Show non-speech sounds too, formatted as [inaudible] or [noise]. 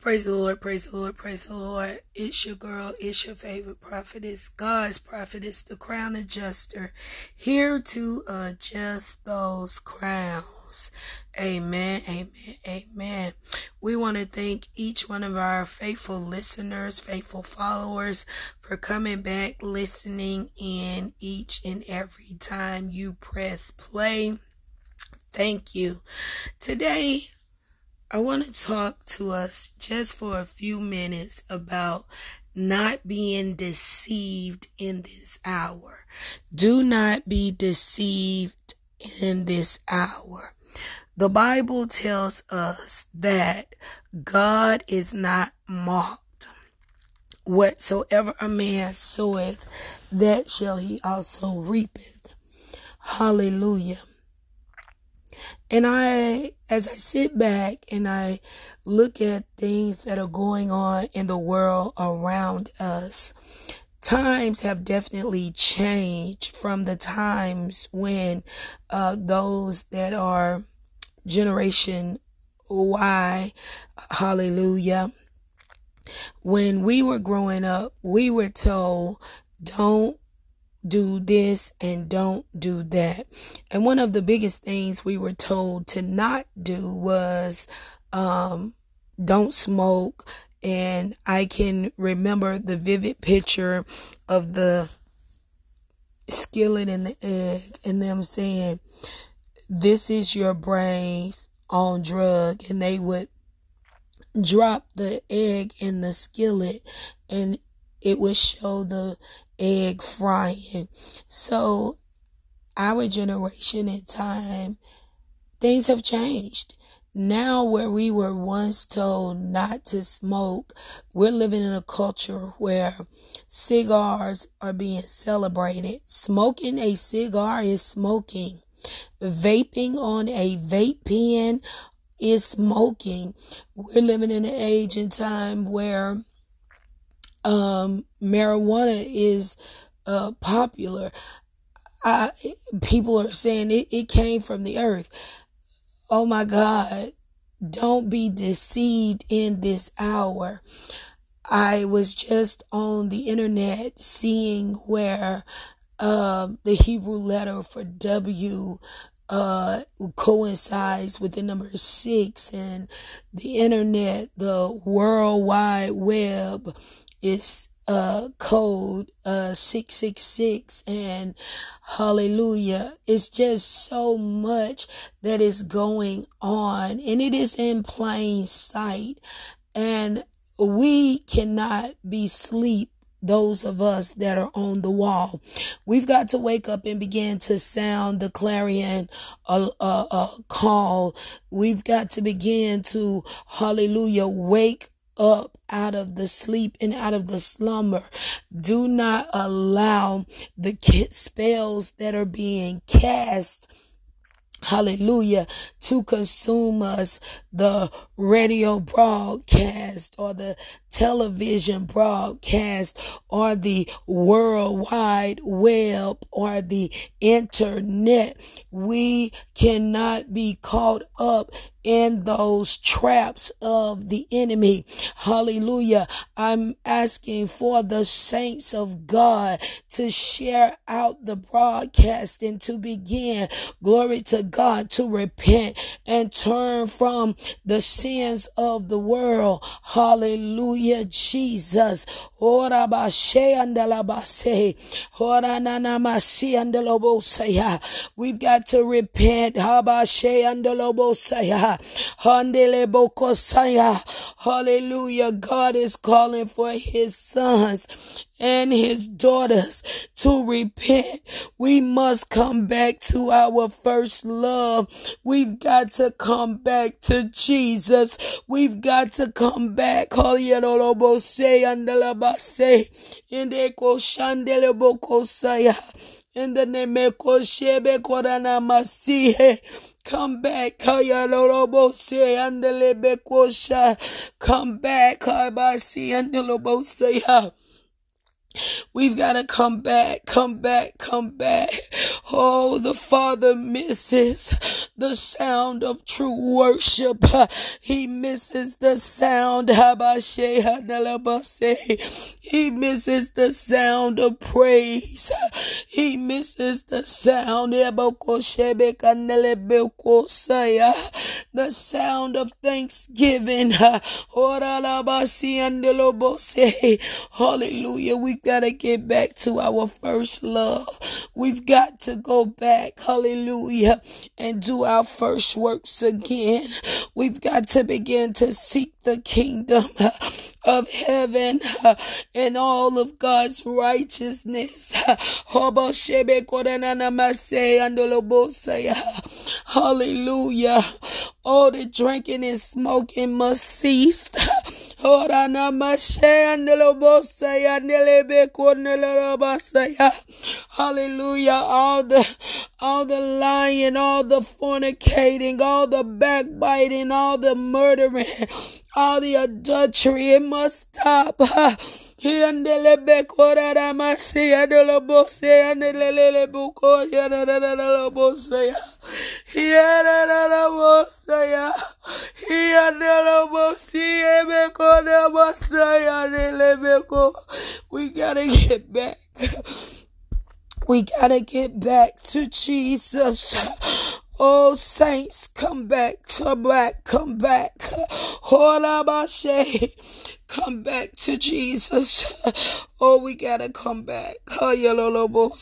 Praise the Lord, praise the Lord, praise the Lord. It's your girl, it's your favorite prophetess, God's prophetess, the crown adjuster, here to adjust those crowns. Amen, amen, amen. We want to thank each one of our faithful listeners, faithful followers for coming back, listening in each and every time you press play. Thank you. Today, I want to talk to us just for a few minutes about not being deceived in this hour. Do not be deceived in this hour. The Bible tells us that God is not mocked. Whatsoever a man soweth, that shall he also reapeth. Hallelujah. And I, as I sit back and I look at things that are going on in the world around us, times have definitely changed from the times when uh, those that are Generation Y, hallelujah, when we were growing up, we were told, don't do this and don't do that. And one of the biggest things we were told to not do was um, don't smoke. And I can remember the vivid picture of the skillet and the egg and them saying, this is your brains on drug. And they would drop the egg in the skillet and it would show the egg frying. So our generation and time, things have changed. Now, where we were once told not to smoke, we're living in a culture where cigars are being celebrated. Smoking a cigar is smoking. Vaping on a vape pen is smoking. We're living in an age and time where um, marijuana is uh, popular. I, people are saying it, it came from the earth. Oh my God. Don't be deceived in this hour. I was just on the internet seeing where uh, the Hebrew letter for W uh, coincides with the number six and the internet, the world wide web is uh code uh 666 and hallelujah it's just so much that is going on and it is in plain sight and we cannot be sleep those of us that are on the wall. We've got to wake up and begin to sound the clarion uh, uh, uh, call. We've got to begin to, hallelujah, wake up out of the sleep and out of the slumber. Do not allow the spells that are being cast hallelujah, to consume us, the radio broadcast or the television broadcast or the worldwide web or the internet. We cannot be caught up in those traps of the enemy. Hallelujah. I'm asking for the saints of God to share out the broadcast and to begin, glory to God, to repent and turn from the sins of the world. Hallelujah, Jesus. We've got to repent. Hallelujah. God is calling for his sons and his daughters to repent. We must come back to our first love. We've got to come back to Jesus. We've got to come back. In the name of Koshebe Korana Masihe. Come back, Kayalobose and the Lebekosha. Come back, Kabasi and the Lobosea. We've got to come back, come back, come back. Oh, the Father misses the sound of true worship. He misses the sound. He misses the sound of praise. He misses the sound. The sound of thanksgiving. Hallelujah. We got to get back to our first love. We've got to go back, hallelujah, and do our first works again. We've got to begin to seek the kingdom [laughs] of heaven [laughs] and all of God's righteousness. [laughs] Hallelujah. All the drinking and smoking must cease. Hallelujah. All the all the lying, all the fornicating, all the backbiting, all the murdering, [laughs] all the adultery, it must stop. [laughs] Hiandelebe korara masi andelo bose andelele buko yanadala bose yanadala bose ya hiandelo bose ebe kona bose yandelebe ko. We gotta get back. We gotta get back to Jesus. Oh, saints, come back, come back, come back. Come back to Jesus. Oh, we gotta come back.